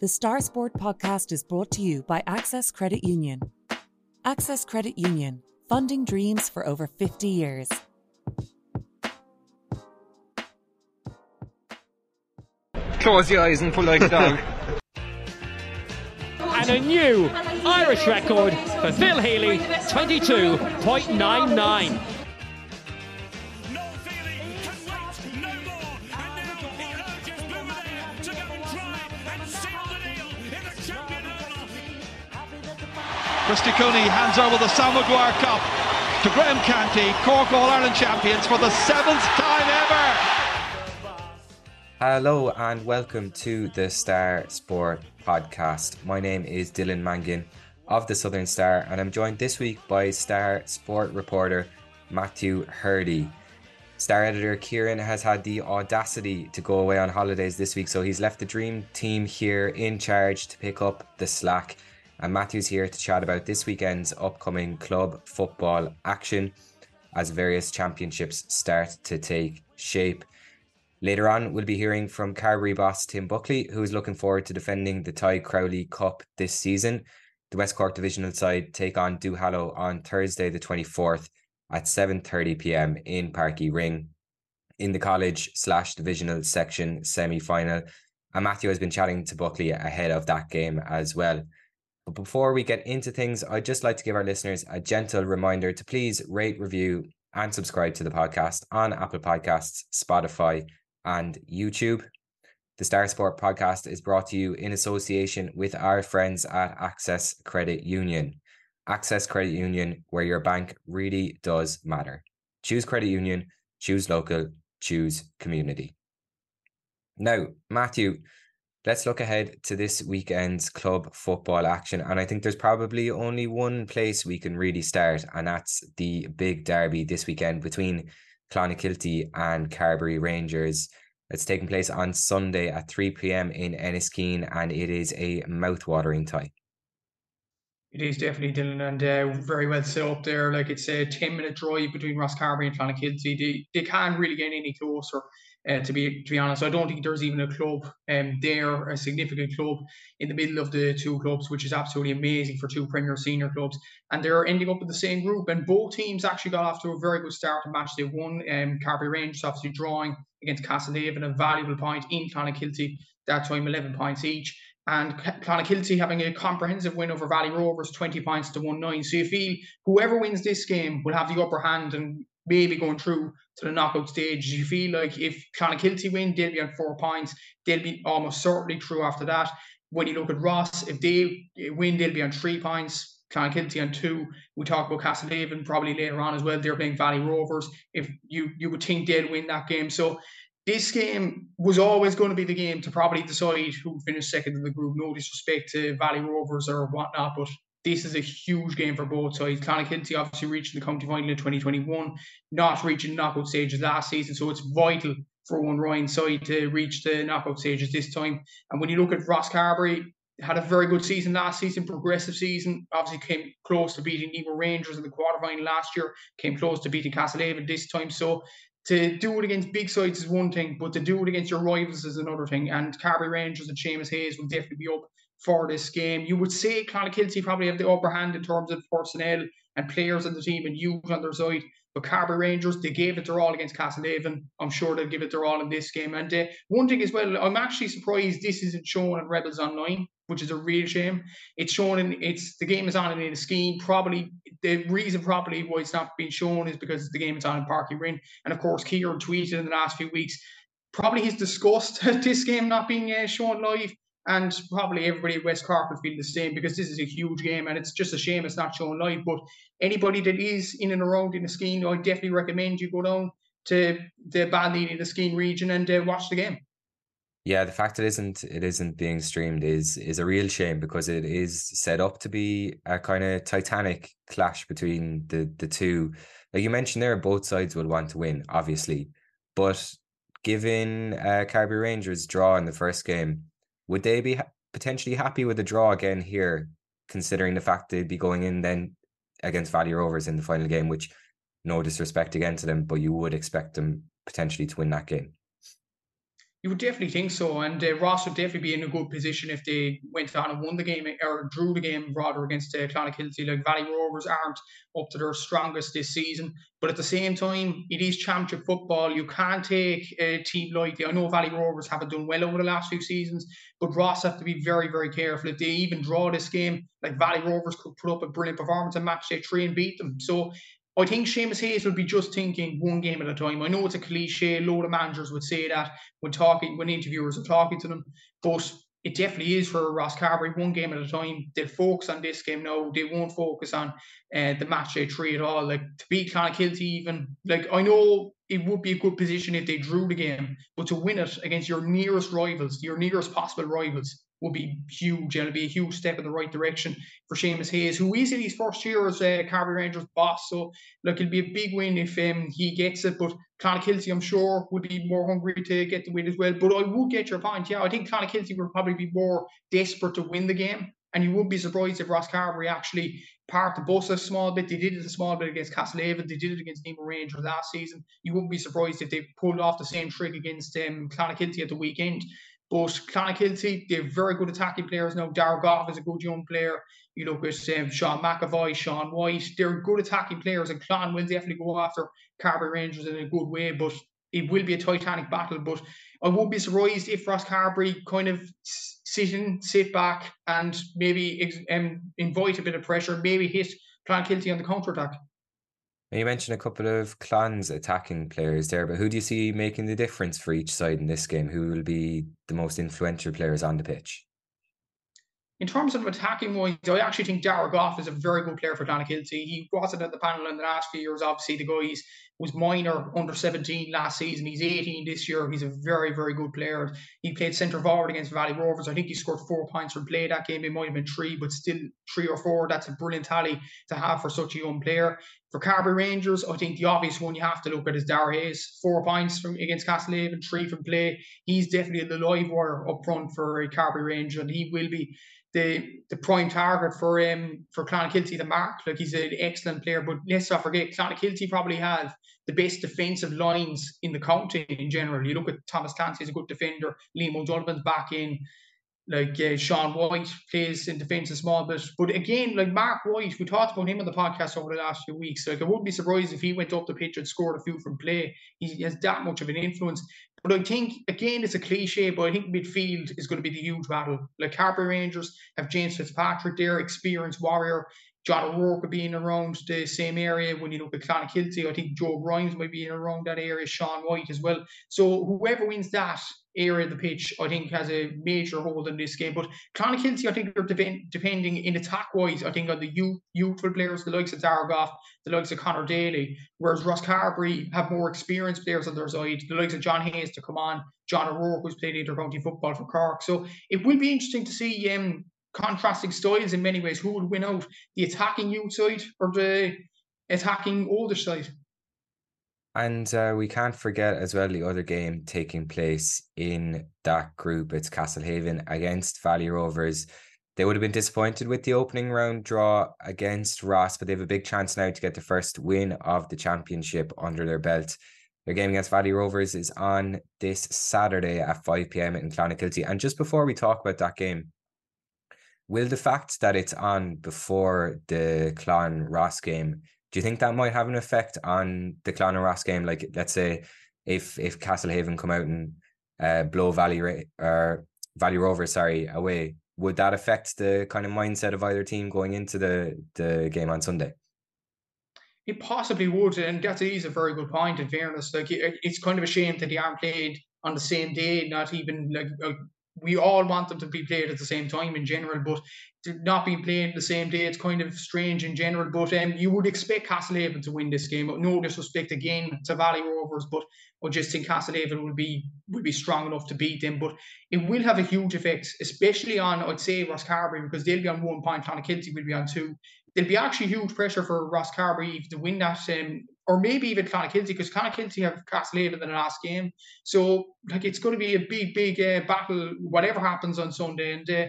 The Star Sport podcast is brought to you by Access Credit Union. Access Credit Union, funding dreams for over 50 years. Close your eyes and pull like a dog. and a new Irish record for Phil Healy, 22.99. Christy Cooney hands over the Sam Maguire Cup to Graham Canty, Cork All Ireland champions for the seventh time ever. Hello and welcome to the Star Sport podcast. My name is Dylan Mangan of the Southern Star, and I'm joined this week by Star Sport reporter Matthew Hurley. Star editor Kieran has had the audacity to go away on holidays this week, so he's left the dream team here in charge to pick up the slack. And Matthew's here to chat about this weekend's upcoming club football action as various championships start to take shape. Later on, we'll be hearing from Carbery boss Tim Buckley, who is looking forward to defending the Tadhg Crowley Cup this season. The West Cork divisional side take on Duhallow on Thursday, the 24th at 7.30 p.m. in Páirc Uí Rinn in the college slash divisional section semi-final. And Matthew has been chatting to Buckley ahead of that game as well. But before we get into things, I'd just like to give our listeners a gentle reminder to please rate, review, and subscribe to the podcast on Apple Podcasts, Spotify, and YouTube. The Star Sport podcast is brought to you in association with our friends at Access Credit Union. Access Credit Union, where your bank really does matter. Choose credit union, choose local, choose community. Now, Matthew, let's look ahead to this weekend's club football action. And I think there's probably only one place we can really start, and that's the big derby this weekend between Clonakilty and Carbery Rangers. It's taking place on Sunday at 3 p.m. in Enniskeane, and it is a mouth-watering tie. It is definitely Dylan and uh, very well set up there. Like it's a 10 minute drive between Rosscarbery and Clonakilty. They, they can't really get any closer, uh, to be to be honest. I don't think there's even a club um, there, a significant club in the middle of the two clubs, which is absolutely amazing for two Premier Senior clubs. And they're ending up in the same group. And both teams actually got off to a very good start in match. They won um, Carbery Rangers, obviously drawing against Castlehaven, a valuable point in Clonakilty, that time 11 points each and Clonakilty having a comprehensive win over Valley Rovers, 20 points to 1 9. So you feel whoever wins this game will have the upper hand and maybe going through to the knockout stage. You feel like if Clonakilty win, they'll be on four points. They'll be almost certainly through after that. When you look at Ross, if they win, they'll be on three points. Clonakilty on two. We talk about Castlehaven probably later on as well. They're playing Valley Rovers. If you you would think they'd win that game. So this game was always going to be the game to probably decide who finished second in the group. No disrespect to Valley Rovers or whatnot, but this is a huge game for both sides. Clonakilty obviously reaching the county final in 2021, not reaching knockout stages last season, so it's vital for one Ryan side to reach the knockout stages this time. And when you look at Rosscarbery, had a very good season last season, progressive season. Obviously came close to beating Nemo Rangers in the quarterfinal last year, came close to beating Castlehaven this time. So to do it against big sides is one thing, but to do it against your rivals is another thing. And Carbery Rangers and Seamus Hayes will definitely be up for this game. You would say Clonakilty probably have the upper hand in terms of personnel and players in the team and youth on their side. But Carbery Rangers, they gave it their all against Castlehaven. I'm sure they'll give it their all in this game. And uh, one thing as well, I'm actually surprised this isn't shown on Rebels Online, which is a real shame. It's shown in it's the game is on in Enniskeane. Probably the reason probably why it's not being shown is because the game is on in Páirc Uí Rinn. And of course, Kieran tweeted in the last few weeks probably he's discussed this game not being uh, shown live. And probably everybody at West Cork will feel the same because this is a huge game and it's just a shame it's not shown live. But anybody that is in and around Enniskeane, I definitely recommend you go down to the Ballylee in the Skene region and uh, watch the game. Yeah, the fact it isn't it isn't being streamed is is a real shame because it is set up to be a kind of titanic clash between the the two. Like you mentioned there, both sides will want to win, obviously, but given uh, Carbery Rangers draw in the first game, would they be potentially happy with a draw again here, considering the fact they'd be going in then against Valley Rovers in the final game, which no disrespect again to them, but you would expect them potentially to win that game. You would definitely think so, and uh, Ross would definitely be in a good position if they went on and won the game or drew the game rather against uh, Clonakilty. Like Valley Rovers aren't up to their strongest this season, but at the same time, it is championship football. You can't take a team lightly. I know Valley Rovers haven't done well over the last few seasons, but Ross have to be very, very careful. If they even draw this game, like Valley Rovers could put up a brilliant performance and match day three and beat them. So I think Seamus Hayes will be just thinking one game at a time. I know it's a cliche, a lot of managers would say that when talking, when interviewers are talking to them, but it definitely is for Ross Carbery one game at a time. They'll focus on this game now. They won't focus on uh, the match day three at all. Like to beat Clonakilty, even like I know it would be a good position if they drew the game, but to win it against your nearest rivals, your nearest possible rivals, would be huge. and It'll be a huge step in the right direction for Seamus Hayes, who is in his first year as uh, Carbery Rangers boss. So, look, it'll be a big win if um, he gets it. But Clonakilty, I'm sure, would be more hungry to get the win as well. But I would get your point. Yeah, I think Clonakilty would probably be more desperate to win the game. And you wouldn't be surprised if Ross Carbery actually parked the bus a small bit. They did it a small bit against Castlehaven. They did it against Nemo Rangers last season. You wouldn't be surprised if they pulled off the same trick against um, Clonakilty at the weekend. But Clonakilty, they're very good attacking players now. Darragh Gough is a good young player. You look at um, Sean McAvoy, Sean White, they're good attacking players, and Clon will definitely go after Carbery Rangers in a good way. But it will be a titanic battle. But I won't be surprised if Ross Carbery kind of sit in, sit back, and maybe um, invite a bit of pressure, maybe hit Clonakilty on the counter attack. You mentioned a couple of Clon's attacking players there, but who do you see making the difference for each side in this game? Who will be the most influential players on the pitch? In terms of attacking wise, I actually think Darragh Gough is a very good player for Clonakilty. He wasn't at the panel in the last few years. Obviously, the guys was minor under 17 last season. He's 18 this year. He's a very, very good player. He played centre forward against Valley Rovers. I think he scored four points from play that game. It might have been three, but still three or four. That's a brilliant tally to have for such a young player. For Carbery Rangers, I think the obvious one you have to look at is Dara Hayes. Four points from against Castlehaven, three from play. He's definitely the live wire up front for Carbery Rangers, and he will be the the prime target for um for Clonakilty the mark. Like he's an excellent player, but let's not forget Clonakilty probably have the best defensive lines in the county in general. You look at Thomas Clancy a good defender, Liam O'Donovan's back in, like uh, Sean White plays in defence a small bit. But again, like Mark White, we talked about him on the podcast over the last few weeks. Like I wouldn't be surprised if he went up the pitch and scored a few from play. He has that much of an influence. But I think again it's a cliche, but I think midfield is going to be the huge battle. Like Carbery Rangers have James Fitzpatrick there, experienced warrior. John O'Rourke being around the same area when you look at Clonakilty. I think Joe Grimes might be in around that area, Sean White as well. So whoever wins that area of the pitch, I think, has a major hold in this game. But Clonakilty, I think, are de- depending in attack wise, I think, on the youth, youthful players, the likes of Gough, the likes of Connor Daly, whereas Ross Carbery have more experienced players on their side, the likes of John Hayes to come on, John O'Rourke, who's played intercounty football for Cork. So it will be interesting to see um, contrasting styles in many ways. Who would win out, the attacking youth side or the attacking older side? And uh, we can't forget as well the other game taking place in that group. It's Castlehaven against Valley Rovers. They would have been disappointed with the opening round draw against Ross, but they have a big chance now to get the first win of the championship under their belt. Their game against Valley Rovers is on this Saturday at 5 pm in Clonakilty. And just before we talk about that game, will the fact that it's on before the Clon Ross game do you think that might have an effect on the Clon and Ross game? Like, let's say if if Castlehaven come out and uh, blow Valley or Valley Rovers, sorry, away, would that affect the kind of mindset of either team going into the the game on Sunday? It possibly would, and that is a very good point. In fairness, like it's kind of a shame that they aren't played on the same day, not even like uh, we all want them to be played at the same time in general, but not being played the same day, it's kind of strange in general. But um, you would expect Castlehaven to win this game. No disrespect again to Valley Rovers, but I just think Castlehaven will be will be strong enough to beat them. But it will have a huge effect, especially on I'd say Ross Carbery because they'll be on one point, Clonakilty will be on two. There'll be actually huge pressure for Ross Carbery to win that um, or maybe even Clonakilty, because Clonakilty have Castlehaven in the last game. So like it's going to be a big, big uh, battle, whatever happens on Sunday. And uh,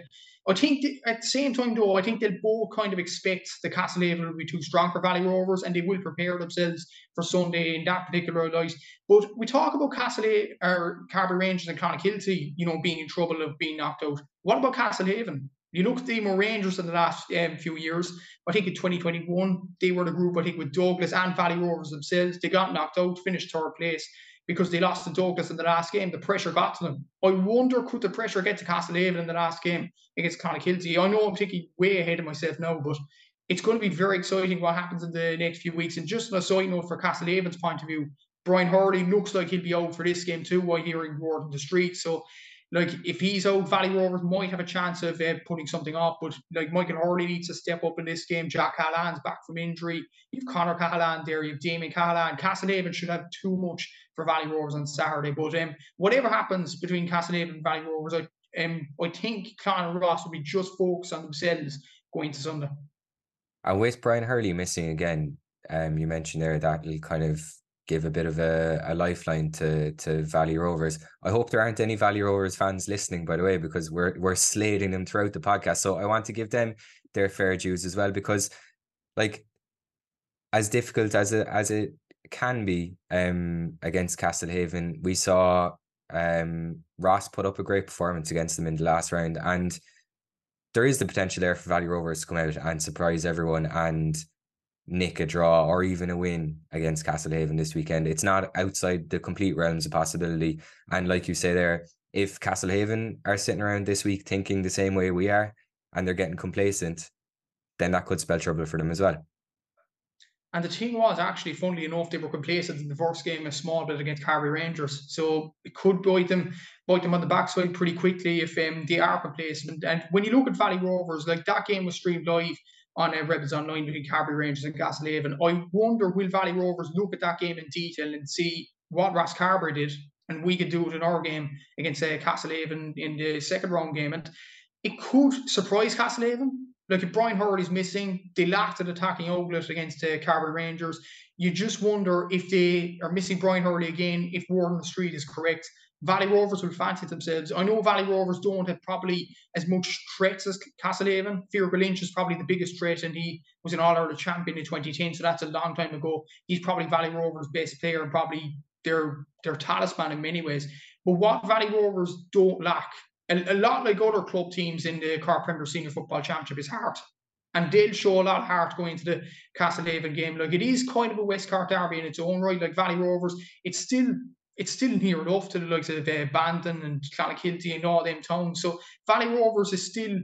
I think th- at the same time, though, I think they'll both kind of expect the Castlehaven will be too strong for Valley Rovers, and they will prepare themselves for Sunday in that particular light. But we talk about Castlehaven or Carbery Rangers and Clonakilty, you know, being in trouble of being knocked out. What about Castlehaven? You look at Nemo Rangers in the last um, few years. I think in 2021 they were the group. I think with Douglas and Valley Rovers themselves, they got knocked out, finished third place because they lost to Douglas in the last game. The pressure got to them. I wonder could the pressure get to Castlehaven in the last game against Clonakilty? I know I'm thinking way ahead of myself now, but it's going to be very exciting what happens in the next few weeks. And just a side note for Castlehaven's point of view, Brian Hurley looks like he'll be out for this game too while hearing word in the street. So like if he's out, Valley Rovers might have a chance of uh, putting something off. But like Michael Hurley needs to step up in this game. Jack Cahalane's back from injury. You've Connor Cahalane there. You've Damien Cahalane. Castlehaven should have too much for Valley Rovers on Saturday. But um, whatever happens between Castlehaven and Valley Rovers, I um, I think Conor Ross will be just focused on themselves going to Sunday. And with Brian Hurley missing again, um, you mentioned there that will kind of give a bit of a, a lifeline to to Valley Rovers. I hope there aren't any Valley Rovers fans listening, by the way, because we're we're slating them throughout the podcast. So I want to give them their fair dues as well, because like as difficult as it as it can be um against Castlehaven, we saw um Ross put up a great performance against them in the last round and there is the potential there for Valley Rovers to come out and surprise everyone and nick a draw or even a win against Castlehaven this weekend. It's not outside the complete realms of possibility. And like you say there, if Castlehaven are sitting around this week thinking the same way we are and they're getting complacent, then that could spell trouble for them as well. And the thing was actually, funnily enough, they were complacent in the first game a small bit against Carbery Rangers. So it could bite them, bite them on the backside pretty quickly if um, they are complacent. And when you look at Valley Rovers, like that game was streamed live on uh, Rebels Online between Carbery Rangers and Castlehaven. I wonder will Valley Rovers look at that game in detail and see what Ross Rosscarbery did, and we could do it in our game against uh, Castlehaven in the second round game, and it could surprise Castlehaven. Like if Brian Hurley's missing, they lacked an attacking outlet against uh, Carbery Rangers. You just wonder if they are missing Brian Hurley again, if Warden street is correct, Valley Rovers will fancy themselves. I know Valley Rovers don't have probably as much threats as Castlehaven. Fear Lynch is probably the biggest threat, and he was an All Ireland champion in 2010, so that's a long time ago. He's probably Valley Rovers' best player and probably their their talisman in many ways. But what Valley Rovers don't lack, a, a lot like other club teams in the Cork Premier Senior Football Championship, is heart. And they'll show a lot of heart going to the Castlehaven game. Like it is kind of a West Cork derby in its own right. Like Valley Rovers, it's still it's still near enough to the likes of uh, Bandon and Clonakilty and all them towns. So Valley Rovers is still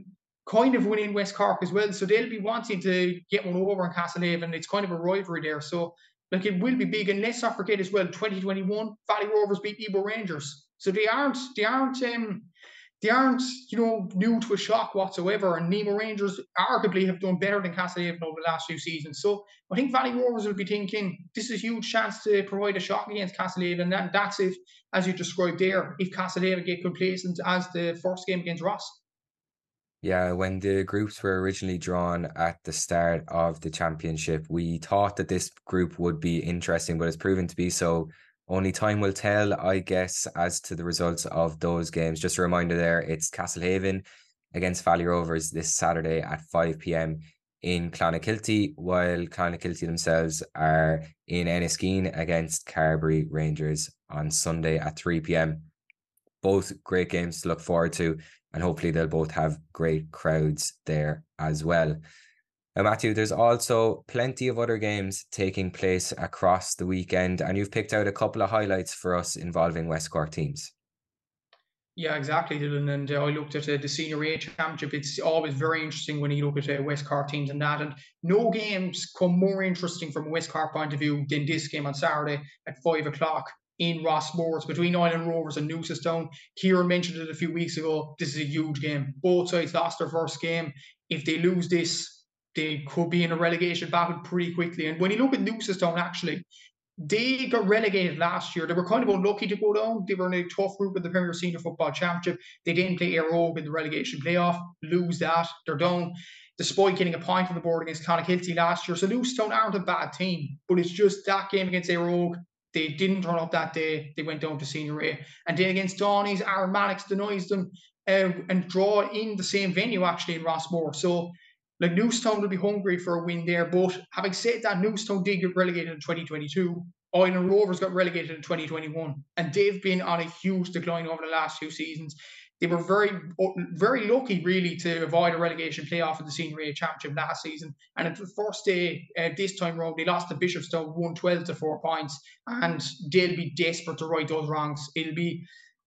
kind of winning West Cork as well. So they'll be wanting to get one over in Castlehaven. It's kind of a rivalry there. So like it will be big. And let's not forget as well, 2021, Valley Rovers beat Nemo Rangers. So they aren't they aren't um they aren't, you know, new to a shock whatsoever. And Nemo Rangers arguably have done better than Castlehaven over the last few seasons. So I think Valley Rovers will be thinking this is a huge chance to provide a shock against Castlehaven. And that's if, as you described there, if Castlehaven get complacent as the first game against Ross. Yeah, when the groups were originally drawn at the start of the championship, we thought that this group would be interesting, but it's proven to be so only time will tell, I guess, as to the results of those games. Just a reminder there, it's Castlehaven against Valley Rovers this Saturday at 5 p.m. in Clonakilty, while Clonakilty themselves are in Enniskeane against Carbery Rangers on Sunday at 3 p.m. Both great games to look forward to, and hopefully they'll both have great crowds there as well. Now, Matthew, there's also plenty of other games taking place across the weekend, and you've picked out a couple of highlights for us involving West Cork teams. Yeah, exactly, Dylan. And uh, I looked at uh, the Senior A Championship. It's always very interesting when you look at uh, West Cork teams and that. And no games come more interesting from a West Cork point of view than this game on Saturday at five o'clock in Rossmores between Ilen Rovers and Newcestown. Kieran mentioned it a few weeks ago. This is a huge game. Both sides lost their first game. If they lose this, they could be in a relegation battle pretty quickly. And when you look at Newcestown, actually, they got relegated last year. They were kind of unlucky to go down. They were in a tough group in the Premier Senior Football Championship. They didn't play Óg in the relegation playoff, lose that. They're down. despite getting a point on the board against Clonakilty last year. So Newcestown aren't a bad team, but it's just that game against Óg. They didn't turn up that day. They went down to senior A. And then against Donny's, Aaron Mannix denies them uh, and draw in the same venue actually in Rossmore. So like Newcestown will be hungry for a win there. But having said that, Newcestown did get relegated in 2022. Ilen Rovers got relegated in 2021, and they've been on a huge decline over the last few seasons. They were very, very lucky, really, to avoid a relegation playoff in the Senior A Championship last season. And at the first day, uh, this time round, they lost to Bishopstown 112 to four points, and they'll be desperate to right those wrongs. It'll be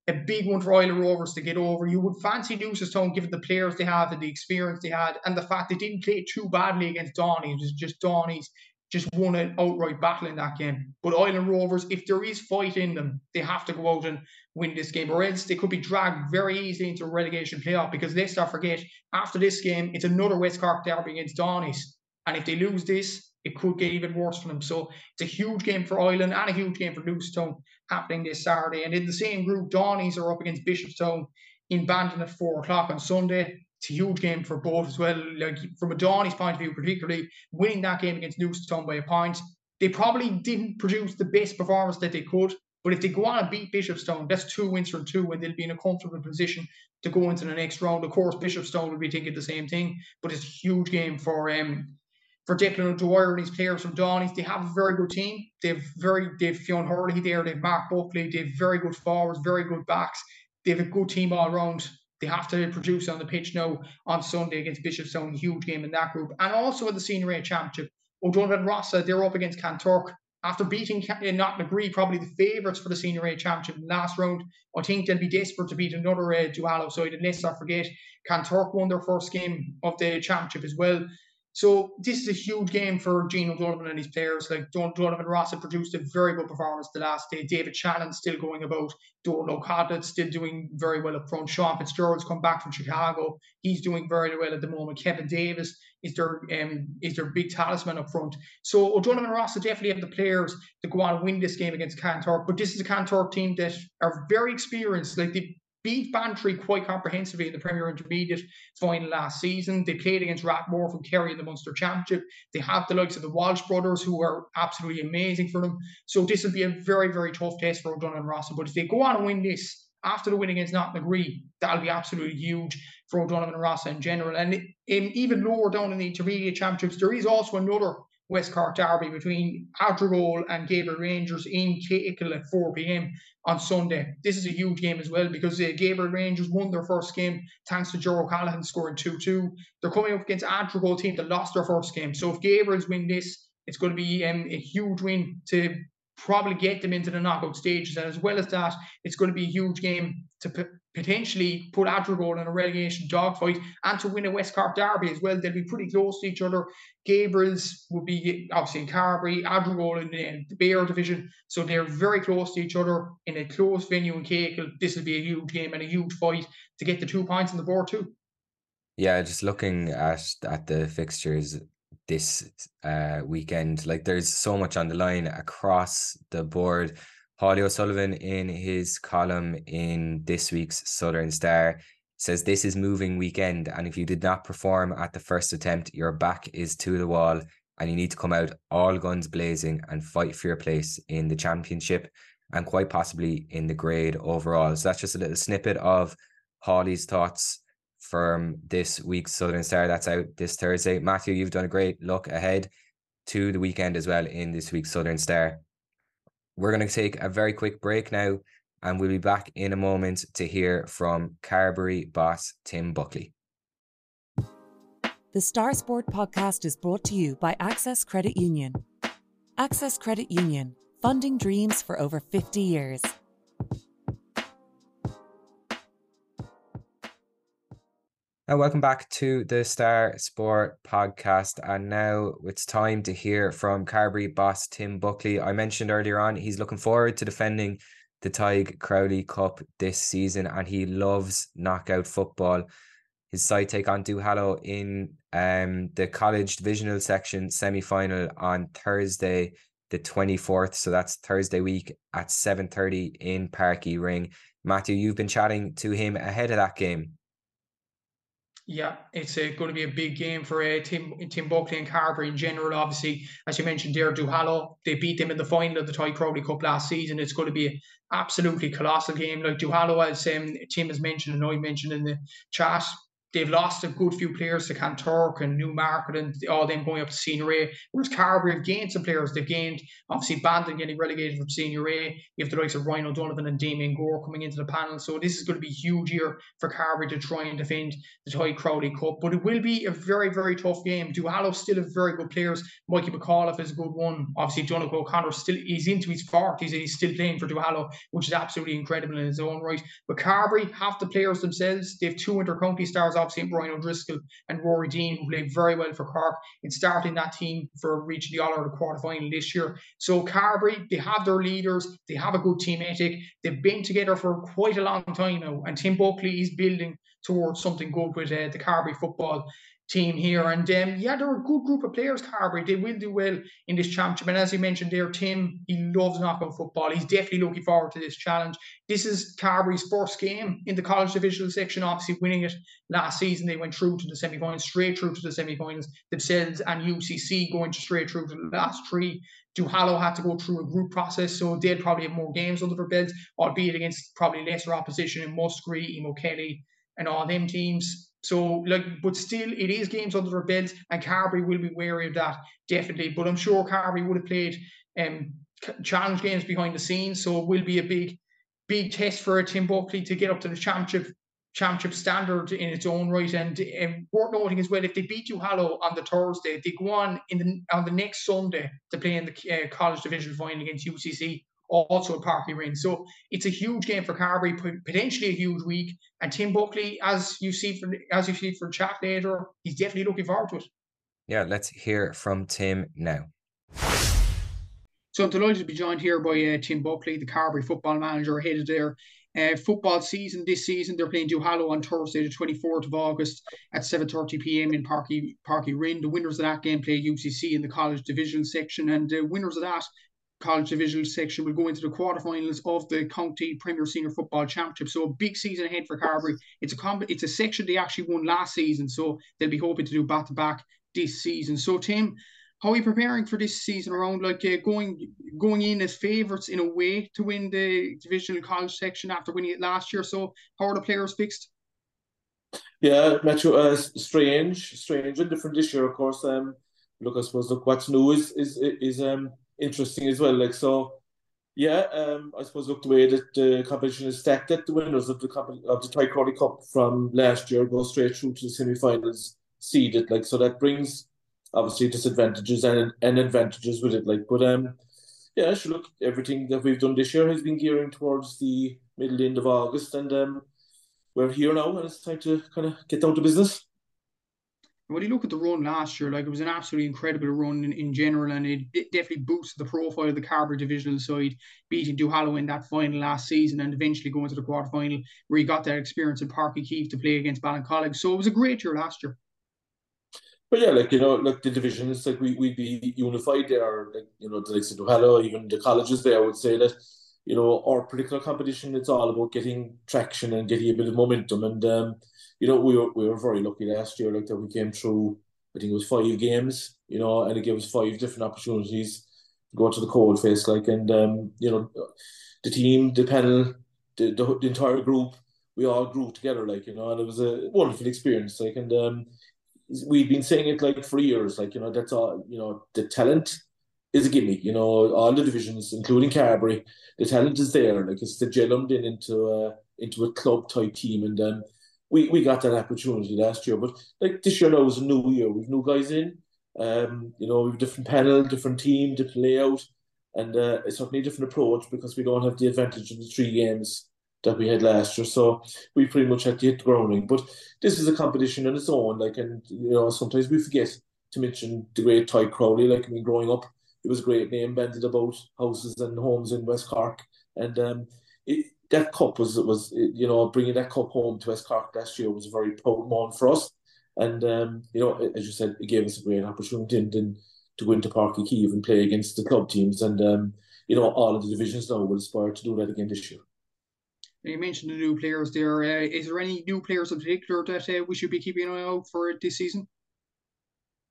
a big one for Ilen Rovers to get over. You would fancy Newcestown given the players they have and the experience they had, and the fact they didn't play too badly against Donny. It was just Donny's just won an outright battle in that game. But Ilen Rovers, if there is fight in them, they have to go out and win this game, or else they could be dragged very easily into a relegation playoff. Because let's not forget, after this game, it's another West Cork derby against Donny's, and if they lose this, it could get even worse for them. So it's a huge game for Ireland and a huge game for Newcestown happening this Saturday. And in the same group, Donny's are up against Bishopstown in Bandon at four o'clock on Sunday. It's a huge game for both as well. Like from a Donny's point of view, particularly winning that game against Newcestown by a point, they probably didn't produce the best performance that they could. But if they go on and beat Bishopstown, that's two wins from two, and they'll be in a comfortable position to go into the next round. Of course, Bishopstown will be thinking the same thing, but it's a huge game for um for Declan O'Dwyer and his players from Donny's. They have a very good team. They've very they've Fionn Hurley there, they've Mark Buckley, they've very good forwards, very good backs. They have a good team all around. They have to produce on the pitch now on Sunday against Bishopstown, huge game in that group. And also in the Senior A Championship, O'Donovan Rossa, they're up against Kanturk. After beating Knocknagree, probably the favourites for the Senior A Championship in the last round, I think they'll be desperate to beat another uh, Duhallow side. And let's not forget, Kanturk won their first game of the Championship as well. So this is a huge game for Gino Donovan and his players. Like Donovan Ross had produced a very good performance the last day. David Shannon still going about. Donald Codlett still doing very well up front. Sean Fitzgerald's come back from Chicago. He's doing very well at the moment. Kevin Davis is their um, is their big talisman up front. So O'Donovan Ross definitely have the players to go on and win this game against Kanturk. But this is a Kanturk team that are very experienced. Like they beat Bantry quite comprehensively in the Premier Intermediate final last season. They played against Rathmore from Kerry in the Munster Championship. They have the likes of the Walsh brothers, who are absolutely amazing for them. So this will be a very, very tough test for O'Donovan Rossa. But if they go on and win this after the win against Knocknagree, that'll be absolutely huge for O'Donovan and Rossa in general. And in, even lower down in the Intermediate Championships, there is also another West Cork derby between Adrigole and Gabriel Rangers in Cahickle at 4 p.m. on Sunday. This is a huge game as well because uh, Gabriel Rangers won their first game thanks to Joe O'Callaghan scoring 2 2. They're coming up against Adrigole team that lost their first game. So if Gabriel's win this, it's going to be um, a huge win to probably get them into the knockout stages. And as well as that, it's going to be a huge game to p- potentially put Adrigole in a relegation dogfight and to win a West Cork derby as well. They'll be pretty close to each other. Gabriel's will be obviously in Carbery, Adrigole in, in the Bear division. So they're very close to each other in a close venue in Cahickle. This will be a huge game and a huge fight to get the two points on the board too. Yeah, just looking at at the fixtures, this uh, weekend. Like there's so much on the line across the board. Paulie O'Sullivan in his column in this week's Southern Star says this is moving weekend, and if you did not perform at the first attempt, your back is to the wall, and you need to come out all guns blazing and fight for your place in the championship and quite possibly in the grade overall. So that's just a little snippet of Holly's thoughts from this week's Southern Star that's out this Thursday. Matthew, you've done a great look ahead to the weekend as well in this week's Southern Star. We're going to take a very quick break now, and we'll be back in a moment to hear from Carbery boss Tim Buckley. The Star Sport podcast is brought to you by Access Credit Union. Access Credit Union, funding dreams for over 50 years. And welcome back to the Star Sport podcast. And now it's time to hear from Carbery boss Tim Buckley. I mentioned earlier on he's looking forward to defending the Tadhg Crowley Cup this season and he loves knockout football. His side take on Duhallow in um, the college divisional section semi final on Thursday, the 24th. So that's Thursday week at 7.30 in Páirc Uí Rinn. Matthew, you've been chatting to him ahead of that game. Yeah, it's uh, going to be a big game for uh, Tim Tim Buckley and Carbery in general. Obviously, as you mentioned, there, Duhallow they beat them in the final of the Tadhg Crowley Cup last season. It's going to be an absolutely colossal game. Like Duhallow, as um, Tim has mentioned and I mentioned in the chat, they've lost a good few players to Kanturk and Newmarket and all them going up to Senior A. Whereas Carbery have gained some players. They've gained obviously Bandon getting relegated from Senior A. You have the likes of Ryan O'Donovan and Damien Gore coming into the panel. So this is going to be huge year for Carbery to try and defend the Tadhg Crowley Cup. But it will be a very, very tough game. Duhallow still have very good players. Mikey McAuliffe is a good one. Obviously, Donncha O'Connor still he's into his 40s and he's still playing for Duhallow, which is absolutely incredible in his own right. But Carbery have the players themselves. They have two inter-county stars obviously Brian O'Driscoll and Rory Deane, who played very well for Cork in starting that team for reaching the All Ireland quarter final this year. So Carbery, they have their leaders, they have a good team ethic, they've been together for quite a long time now, and Tim Buckley is building towards something good with uh, the Carbery football team here. And um, yeah, they're a good group of players, Carbery. They will do well in this championship. And as you mentioned there, Tim, he loves knockout football. He's definitely looking forward to this challenge. This is Carbery's first game in the college divisional section, obviously winning it last season. They went through to the semi finals, straight through to the semi finals themselves, and UCC going straight through to the last three. Duhallow had to go through a group process, so they'll probably have more games under their belts, albeit against probably lesser opposition in Muskerry, Emo Kelly, and all them teams. So, like, but still, it is games under their belts, and Carbery will be wary of that definitely. But I'm sure Carbery would have played um, challenge games behind the scenes, so it will be a big, big test for Tim Buckley to get up to the championship championship standard in its own right. And um, worth noting as well, if they beat Duhallow on the Thursday, they go on in the on the next Sunday to play in the uh, college division final against UCC also at Páirc Uí Rinn. So it's a huge game for Carbery, potentially a huge week. And Tim Buckley, as you see for as you see for chat later, he's definitely looking forward to it. Yeah, let's hear from Tim now. So I'm delighted to be joined here by uh, Tim Buckley, the Carbery football manager ahead of their uh, football season this season. They're playing Duhallow on Thursday, the 24th of August at 7:30 p.m. in Parky Parky Ring. The winners of that game play UCC in the college division section, and the winners of that college divisional section will go into the quarterfinals of the county Premier Senior Football Championship. So a big season ahead for Carbery. It's a comp- it's a section they actually won last season, so they'll be hoping to do back to back this season. So Tim, how are you preparing for this season around? Like uh, going going in as favourites in a way to win the divisional college section after winning it last year. So how are the players fixed? Yeah, Matthew, uh, strange, strange and different this year, of course. Um, look, I suppose look what's new is is is um interesting as well. Like so, yeah. Um, I suppose look the way that the competition is stacked, that the winners of the comp- of the Tadhg Crowley Cup from last year go straight through to the semi-finals seeded. Like so, that brings obviously disadvantages and and advantages with it. Like, but um, yeah. Sure, look, everything that we've done this year has been gearing towards the middle end of August, and um, we're here now, and it's time to kind of get down to business when you look at the run last year, like it was an absolutely incredible run in, in general, and it, it definitely boosted the profile of the Carbery divisional side, beating Duhallow in that final last season and eventually going to the quarter final where he got that experience Páirc Uí Chaoimh to play against Ballincollig. So it was a great year last year. But yeah, like you know, like the divisions, like we we'd be unified there. Like you know, the likes of Duhallow, even the colleges there, I would say that you know our particular competition, it's all about getting traction and getting a bit of momentum and. um you know, we were we were very lucky last year, like that we came through. I think it was five games, you know, and it gave us five different opportunities to go to the cold face, like, and um, you know, the team, the panel, the, the, the entire group, we all grew together, like, you know, and it was a wonderful experience, like, and um, we've been saying it like for years, like, you know, that's all, you know, the talent is a gimme, you know, all the divisions, including Carbery, the talent is there, like, it's the in into a into a club type team, and um we, we got that opportunity last year. But like this year now is a new year. We've new guys in. Um, you know, we've different panel, different team, different layout, and uh, it's certainly a different approach because we don't have the advantage of the three games that we had last year. So we pretty much had to hit the. But this is a competition on its own. Like, and you know, sometimes we forget to mention the great Tadhg Crowley. Like, I mean, growing up, it was a great name banded about houses and homes in West Cork, and um, it, that cup was was you know bringing that cup home to West Cork last year was a very proud moment for us, and um, you know as you said, it gave us a great opportunity and, and to go into Uí Chaoimh and play against the club teams, and um, you know all of the divisions now will aspire to do that again this year. You mentioned the new players there. Uh, is there any new players in particular that uh, we should be keeping an eye out for this season?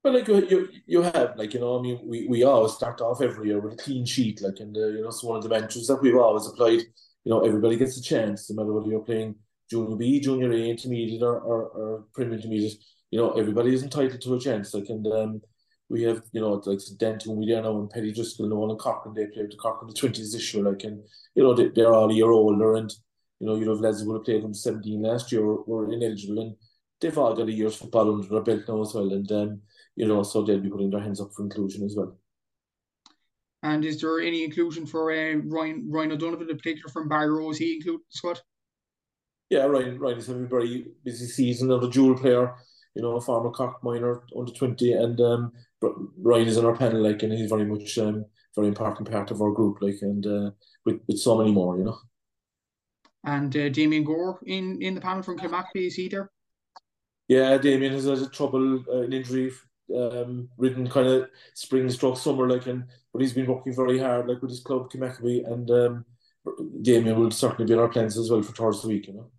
Well, like you, you, you have, like you know, I mean, we, we always start off every year with a clean sheet, like, and uh, you know, it's one of the mantras that we've always applied. You know, everybody gets a chance, no matter whether you're playing junior B, junior A, intermediate, or or, or premier intermediate. You know, everybody is entitled to a chance, like, and um, we have, you know, like Denton, we there now, and Petty Driscoll, Nolan and and they play with the in the twenties this year, like, and you know, they, they're all a year older, and you know, you have lads who would have played from seventeen last year were, were ineligible, and they've all got a year's football under their belt now as well, and um you know, so they'll be putting their hands up for inclusion as well. And is there any inclusion for uh, Ryan Ryan O'Donovan in particular from Barrow? Is he included in the squad? Yeah, Ryan Ryan is having a very busy season. Another dual player, you know, former Cork minor under twenty, and um, Ryan is on our panel, like, and he's very much um, very important part of our group, like, and uh, with with so many more, you know. And uh, Damien Gore in in the panel from Kilmacabea, is he there? Yeah, Damien has had a trouble, uh, an injury um, ridden kind of spring stroke summer, like, and but he's been working very hard, like with his club Kilmacabea, and um, Damien will certainly be in our plans as well for Thursday week, you know.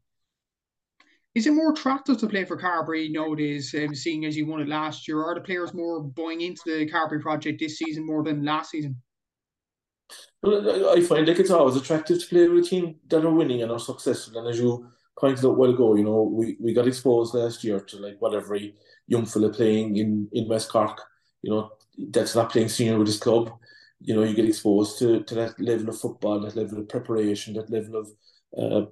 Is it more attractive to play for Carbery nowadays, um, seeing as you won it last year? Are the players more buying into the Carbery project this season more than last season? Well, I find like it's always attractive to play with a team that are winning and are successful. And as you pointed out well ago, you know, we, we got exposed last year to like what every young fella playing in, in West Cork, you know, that's not playing senior with his club. You know, you get exposed to, to that level of football, that level of preparation, that level of, uh,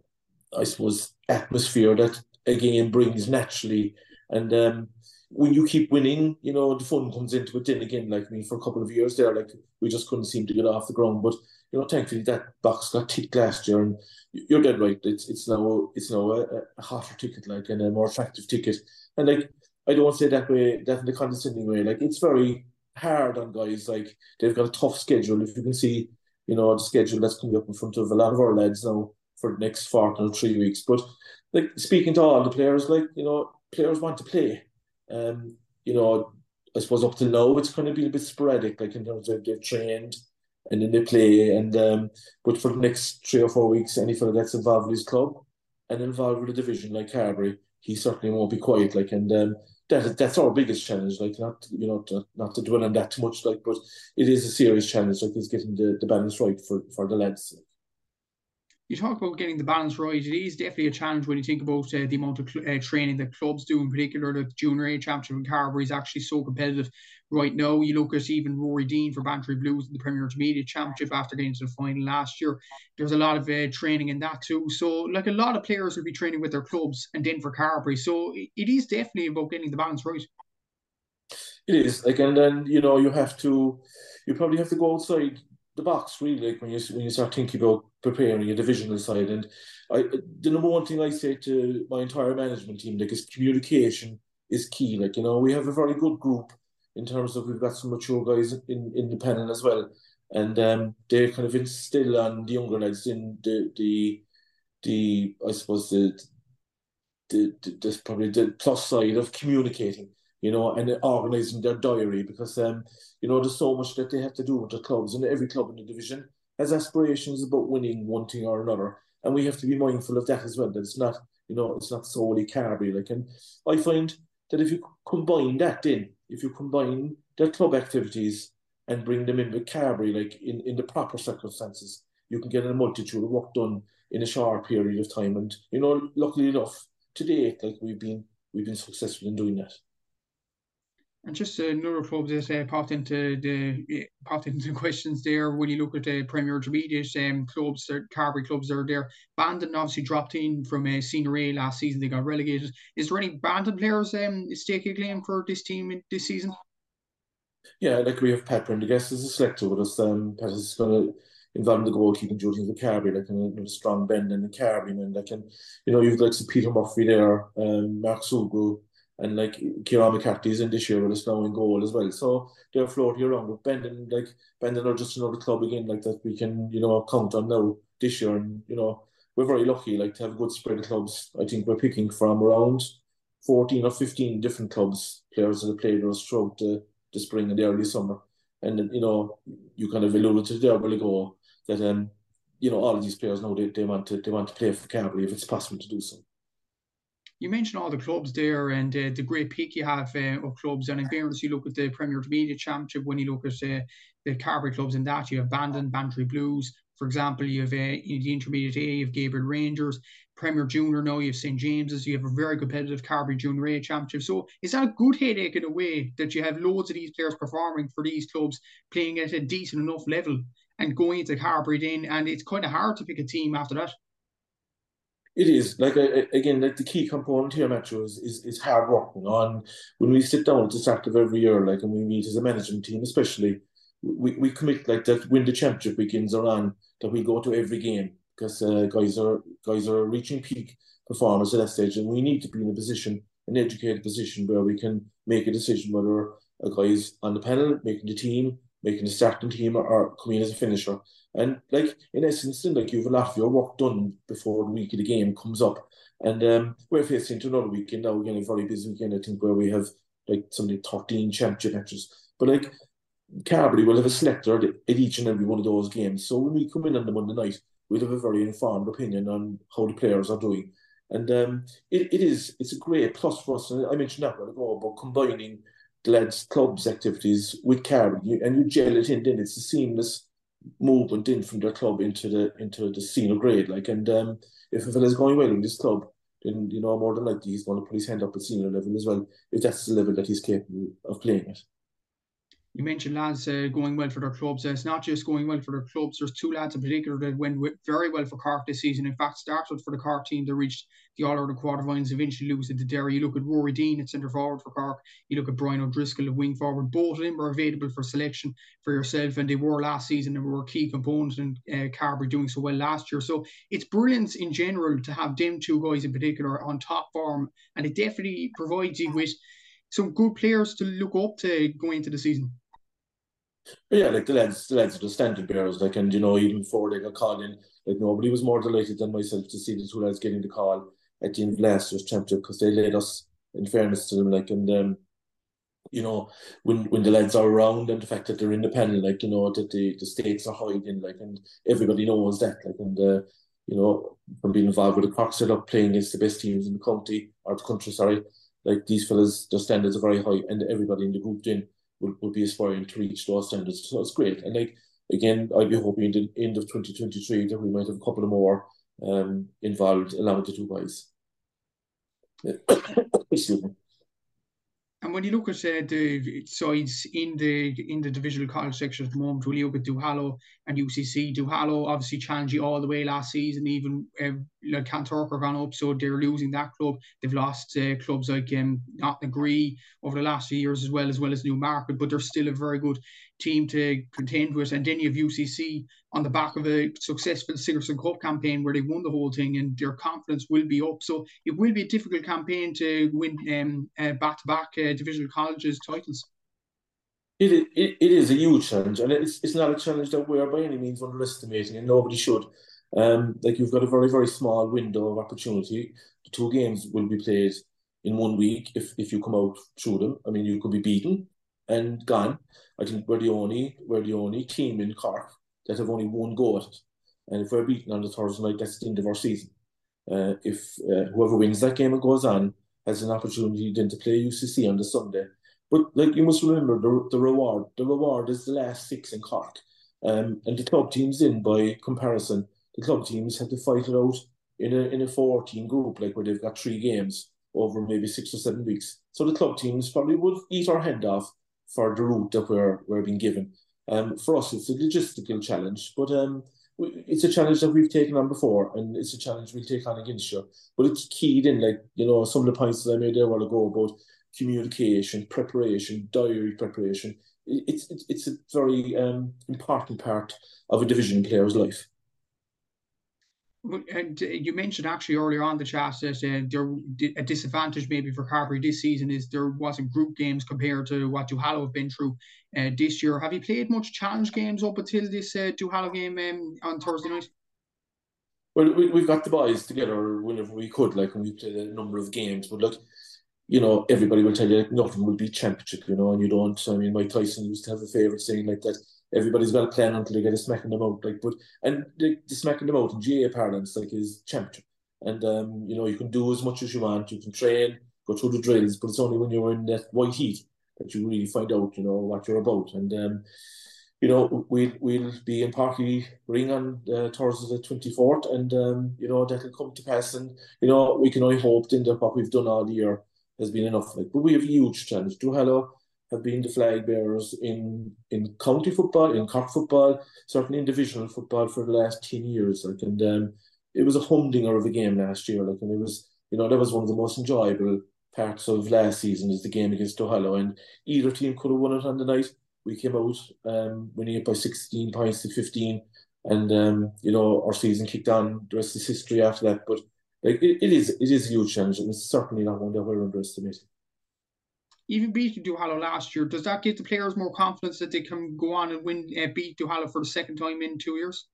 I suppose, atmosphere that again brings naturally. And um, when you keep winning, you know, the fun comes into it then again. Like, I mean, for a couple of years there, like, we just couldn't seem to get off the ground. But, you know, thankfully that box got ticked last year. And you're dead right. It's it's now it's now a, a hotter ticket, like, and a more attractive ticket. And, like, I don't say that way, that in a condescending way. Like, it's very hard on guys. Like, they've got a tough schedule. If you can see, you know, the schedule that's coming up in front of a lot of our lads now for the next fortnight or three weeks. But, like, speaking to all the players, like, you know, players want to play. Um, you know, I suppose up to now it's kind of been a bit sporadic, like in terms of they've trained and then they play. And um, but for the next three or four weeks, any fella that's involved with his club and involved with a division like Carbery, he certainly won't be quiet. Like and um, that that's our biggest challenge. Like not you know to, not to dwell on that too much. Like but it is a serious challenge. Like is getting the, the balance right for for the lads you talk about getting the balance right. It is definitely a challenge when you think about uh, the amount of uh, training that clubs do, in particular the Junior A Championship in Carbery is actually so competitive right now. You look at even Rory Deane for Bantry Blues in the Premier Intermediate Championship after getting to the final last year. There's a lot of uh, training in that too. So, like a lot of players will be training with their clubs and then for Carbery. So, it is definitely about getting the balance right. It is like, and then you know you have to, you probably have to go outside the box really like when you when you start thinking about preparing a divisional side and I the number one thing I say to my entire management team like is communication is key. Like you know we have a very good group in terms of we've got some mature guys in in the panel as well. And um they kind of instill on the younger lads in the the the I suppose the the, the, the probably the plus side of communicating you know, and organising their diary because um, you know, there's so much that they have to do with the clubs, and every club in the division has aspirations about winning one thing or another, and we have to be mindful of that as well. That it's not, you know, it's not solely Carbery. Like, and I find that if you combine that in, if you combine their club activities and bring them in with Carbery, like in in the proper circumstances, you can get a multitude of work done in a short period of time. And you know, luckily enough, today like we've been we've been successful in doing that. And just another club that uh, popped into the popped into questions there when you look at the Premier Intermediate um, clubs, the Carbery clubs are there. Bandon obviously dropped in from a uh, Senior A last season; they got relegated. Is there any Bandon players um, stake a claim for this team this season? Yeah, like we have Pat Prendergast as a selector with us. Um, going to involved in the goalkeeping duties of the Carbery, like a, a strong bend in the Carbery, and like and you know you've like Peter Murphy there, um, Mark Sugrue, and like Kieran McCarthy's in this year with us now in goal as well. So they're floating around with Bandon, like Bandon are just another club again, like that we can, you know, count on now this year. And, you know, we're very lucky, like to have a good spread of clubs. I think we're picking from around 14 or 15 different clubs, players that have played us throughout the, the spring and the early summer. And, you know, you kind of alluded to there a while ago that um, you know, all of these players know they, they want to they want to play for Carbery if it's possible to do so. You mentioned all the clubs there and uh, the great pick you have uh, of clubs. And in fairness, you look at the Premier Intermediate Championship, when you look at uh, the Carbery clubs in that, you have Bandon, Bantry Blues. For example, you have uh, the Intermediate A, you have Gabriel Rangers. Premier Junior now, you have St. James's. You have a very competitive Carbery Junior A Championship. So is that a good headache in a way that you have loads of these players performing for these clubs, playing at a decent enough level and going into Carbery then? And it's kind of hard to pick a team after that. It is like again, like the key component here, Matthew, is, is is hard work. You know, and when we sit down at the start of every year, like and we meet as a management team, especially, we, we commit like that when the championship weekends are on, that we go to every game because uh, guys are guys are reaching peak performance at that stage, and we need to be in a position, an educated position, where we can make a decision whether a guy is on the panel, making the team, making the starting team, or, or coming in as a finisher. And like in essence, then like you have a lot of your work done before the week of the game comes up. And um, we're facing into another weekend now. We're getting a very busy weekend, I think, where we have like something 13 championship matches. But like Carbery will have a selector at each and every one of those games. So when we come in on the Monday night, we'll have a very informed opinion on how the players are doing. And um, it, it is it's a great plus for us. And I mentioned that about combining lads' clubs activities with Carbery, and you gel it in. Then it's a seamless movement in from the club into the into the senior grade. Like, and um, if a fella's going well in this club, then you know more than likely he's going to put his hand up at senior level as well, if that's the level that he's capable of playing at you mentioned lads uh, going well for their clubs. Uh, it's not just going well for their clubs. There's two lads in particular that went very well for Cork this season. In fact, started for the Cork team. They reached the All Ireland quarterfinals, eventually losing to Derry. You look at Rory Deane at centre forward for Cork. You look at Brian O'Driscoll at wing forward. Both of them are available for selection for yourself, and they were last season and were a key component in uh, Carbery doing so well last year. So it's brilliant in general to have them two guys in particular on top form, and it definitely provides you with some good players to look up to going into the season. Yeah, like the lads, the lads are the standard bearers. Like, and you know, even before they got called in, like nobody was more delighted than myself to see the two lads getting the call at the end of last year's championship because they led us, in fairness to them, like, and um, you know, when when the lads are around and the fact that they're independent, like, you know, that the the stakes are hiding, like, and everybody knows that, like, and uh, you know, from being involved with the Cork setup, playing against the best teams in the county or the country, sorry, like these fellas, their standards are very high, and everybody in the group then will, will be aspiring to reach those standards. So it's great. And like again, I'd be hoping in the end of 2023 that we might have a couple of more um, involved along with the two guys. Excuse me. And when you look at uh, the sides in the in the divisional college section at the moment, you look at Duhallow and UCC, Duhallow obviously challenged you all the way last season. Even uh, like Kanturk are gone up, so they're losing that club. They've lost uh, clubs like um, Knocknagree over the last few years as well, as well as Newmarket, but they're still a very good team to contend with. And then you have UCC on the back of a successful Sigerson Cup campaign where they won the whole thing, and their confidence will be up. So it will be a difficult campaign to win uh, back-to-back uh, divisional colleges titles. It, it, it is a huge challenge, and it's, it's not a challenge that we are by any means underestimating, and nobody should. Um, like you've got a very very small window of opportunity. The two games will be played in one week if if you come out through them. I mean, you could be beaten and gone. I think we're the only we're the only team in Cork that have only one go at it. And if we're beaten on the Thursday night, that's the end of our season. Uh, if uh, whoever wins that game and goes on has an opportunity then to play UCC on the Sunday. But like you must remember the, the reward. The reward is the last six in Cork. Um, and the top teams in by comparison, the club teams have to fight it out in a in a 14 group, like where they've got three games over maybe six or seven weeks. So the club teams probably would eat our hand off for the route that we're we're being given. Um, for us, it's a logistical challenge, but um, it's a challenge that we've taken on before, and it's a challenge we'll take on against you. But it's keyed in, like you know, some of the points that I made there a while ago about communication, preparation, diary preparation. It's it's, it's a very um, important part of a division player's life. And uh, you mentioned actually earlier on the chat that uh, there a disadvantage maybe for Carbery this season is there wasn't group games compared to what Duhallow have been through uh, this year. Have you played much challenge games up until this uh, Duhallow game um, on Thursday night? Well, we, we've got the boys together whenever we could, like when we played a number of games. But look, you know, everybody will tell you like, nothing will be championship, you know, and you don't. I mean, Mike Tyson used to have a favourite saying like that everybody's got a plan until they get a smacking them out. Like, but and the, the smacking them out in GAA parlance like is championship. And um, you know, you can do as much as you want. You can train, go through the drills, but it's only when you're in that white heat that you really find out, you know, what you're about. And um, you know, we'll we'll be in Parky Ring on uh, Thursday the twenty fourth, and um, you know that'll come to pass. And you know, we can only hope then that what we've done all year has been enough. Like, but we have a huge challenge. Duhallow have been the flag bearers in in county football, in Cork football, certainly in divisional football for the last ten years. Like, and um, it was a humdinger of a game last year. Like, and it was, you know, that was one of the most enjoyable parts of last season is the game against Duhallow, and either team could have won it on the night. We came out um, winning it by 16 points to 15, and um, you know our season kicked on. The rest is history after that. But like it, it is, it is a huge challenge, and it's certainly not one that we're underestimating even beating Duhallow last year, does that give the players more confidence that they can go on and win uh, beat Duhallow for the second time in two years?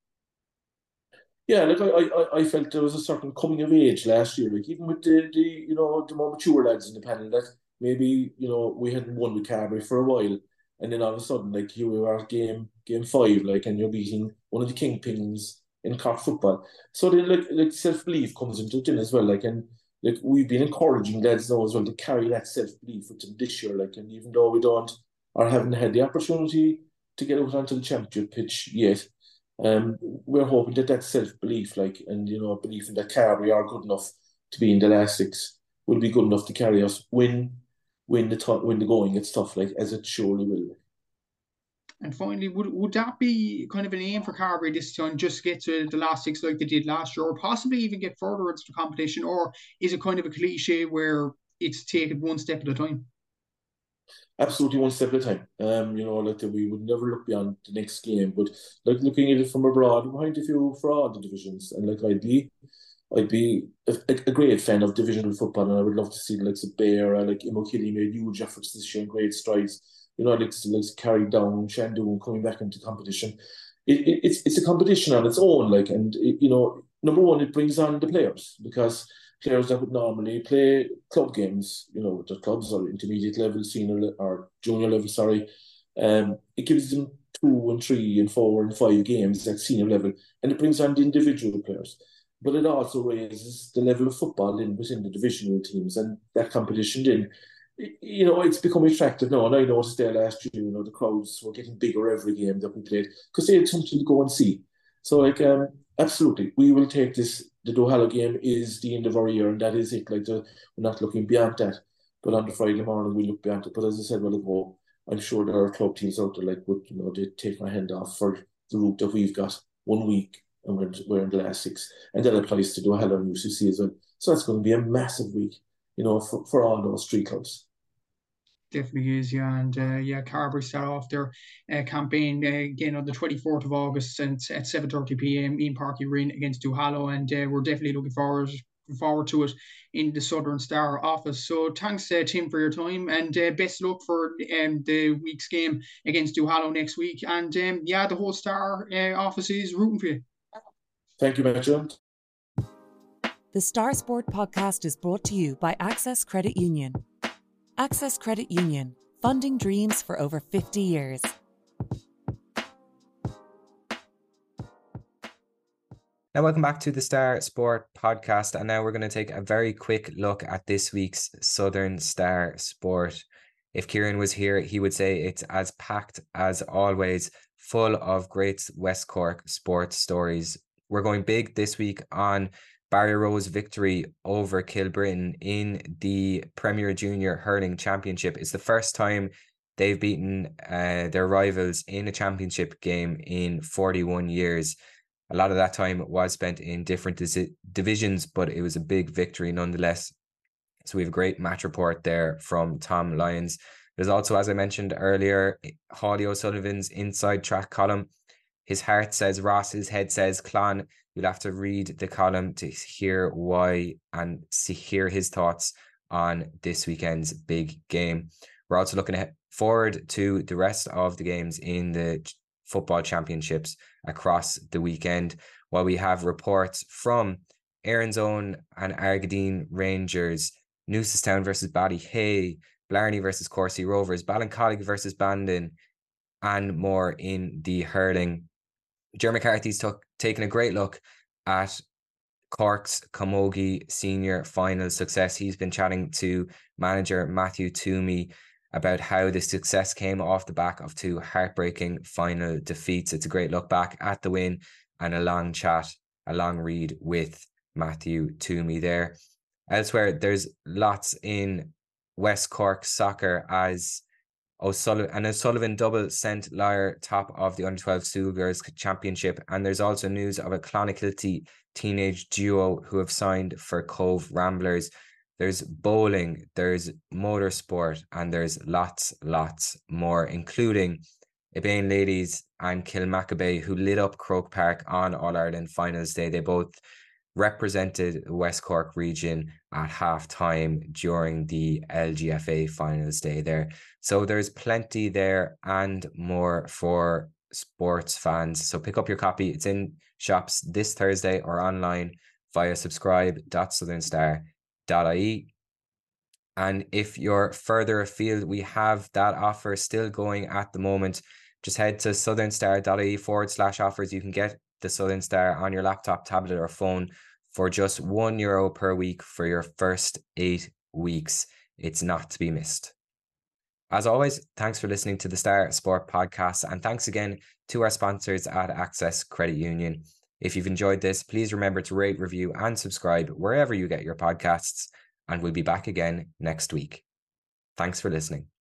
Yeah, look, I, I, I felt there was a certain coming of age last year. Like even with the, the you know the more mature lads in the panel, that maybe you know we hadn't won with Carbery for a while, and then all of a sudden like here we are game game five, like and you're beating one of the kingpins in Cork football. So then like like self belief comes into it as well. Like and like we've been encouraging lads now as well to carry that self belief with them this year. Like and even though we don't or haven't had the opportunity to get out onto the championship pitch yet, um, we're hoping that that self belief, like, and you know, belief in that Carbery are good enough to be in the last six, will be good enough to carry us when, when the t- when the going gets tough, like as it surely will. And finally, would would that be kind of an aim for Carbery this time, just get to the last six like they did last year, or possibly even get further into the competition, or is it kind of a cliche where it's taken one step at a time? absolutely one step at a time. Um, you know, like that we would never look beyond the next game, but like looking at it from abroad, behind a few for all the divisions, and like I'd be, I'd be a, a great fan of divisional football, and I would love to see likes of Beara, like Imokilly made huge efforts this year great strides. You know, like like carried down Seandún coming back into competition. It, it, it's it's a competition on its own, like, and it, you know, number one, it brings on the players because players that would normally play club games, you know, their clubs or intermediate level, senior or junior level, sorry, um, it gives them two and three and four and five games at senior level, and it brings on the individual players. But it also raises the level of football in within the divisional teams and that competition. Then, you know, it's becoming attractive now. And I noticed there last year, you know, the crowds were getting bigger every game that we played because they had something to go and see. So, like, um, absolutely, we will take this the Duhallow game is the end of our year, and that is it. Like the, we're not looking beyond that. But on the Friday morning, we look beyond it. But as I said, well ago, I'm sure there are club teams out there like would you know they take my hand off for the route that we've got one week and we're, we're in the last six, and that applies to Duhallow and UCC as well. So that's going to be a massive week, you know, for, for all those three clubs definitely is, yeah. And uh, yeah, Carbery start off their uh, campaign uh, again on the 24th of August and at 7.30 p.m. in Páirc Uí Rinn against Duhallow. And uh, we're definitely looking forward forward to it in the Southern Star office. So thanks, uh, Tim, for your time and uh, best luck for um, the week's game against Duhallow next week. And um, yeah, the whole Star uh, office is rooting for you. Thank you, Matthew. The Star Sport podcast is brought to you by Access Credit Union. Access Credit Union, funding dreams for over 50 years. Now, welcome back to the Star Sport podcast. And now we're going to take a very quick look at this week's Southern Star Sport. If Kieran was here, he would say it's as packed as always, full of great West Cork sports stories. We're going big this week on Barryroe's victory over Kilbrittain in the Premier Junior Hurling Championship. It's the first time they've beaten uh, their rivals in a championship game in 41 years. A lot of that time was spent in different divisions, but it was a big victory nonetheless. So we have a great match report there from Tom Lyons. There's also, as I mentioned earlier, Hawley O'Sullivan's inside track column. His heart says Ross, his head says Clon. You'll have to read the column to hear why and see hear his thoughts on this weekend's big game. We're also looking forward to the rest of the games in the football championships across the weekend, while we have reports from Erin's Own and Argideen Rangers, Newcestown versus Ballyhea, Blarney versus Courcey Rovers, Ballincollig versus Bandon, and more in the hurling. Jeremy McCarthy's took, taken a great look at Cork's Camogie senior final success. He's been chatting to manager Matthew Twomey about how the success came off the back of two heartbreaking final defeats. It's a great look back at the win and a long chat, a long read with Matthew Twomey there. Elsewhere, there's lots in West Cork soccer as O'Sullivan and O'Sullivan double sent Lyre top of the under 12 Schoolgirls Championship. And there's also news of a Clonakilty teenage duo who have signed for Cobh Ramblers. There's bowling, there's motorsport, and there's lots, lots more, including Ebain Ladies and Kilmacabea, who lit up Croke Park on All Ireland Finals Day. They both represented West Cork region at half time during the LGFA finals day there. So there's plenty there and more for sports fans. So pick up your copy. It's in shops this Thursday or online via subscribe.southernstar.ie. And if you're further afield, we have that offer still going at the moment. Just head to southernstar.ie forward slash offers. You can get the Southern Star on your laptop, tablet, or phone for just one euro per week for your first eight weeks. It's not to be missed. As always, thanks for listening to the Star Sport podcast, and thanks again to our sponsors at Access Credit Union. If you've enjoyed this, please remember to rate, review, and subscribe wherever you get your podcasts, and we'll be back again next week. Thanks for listening.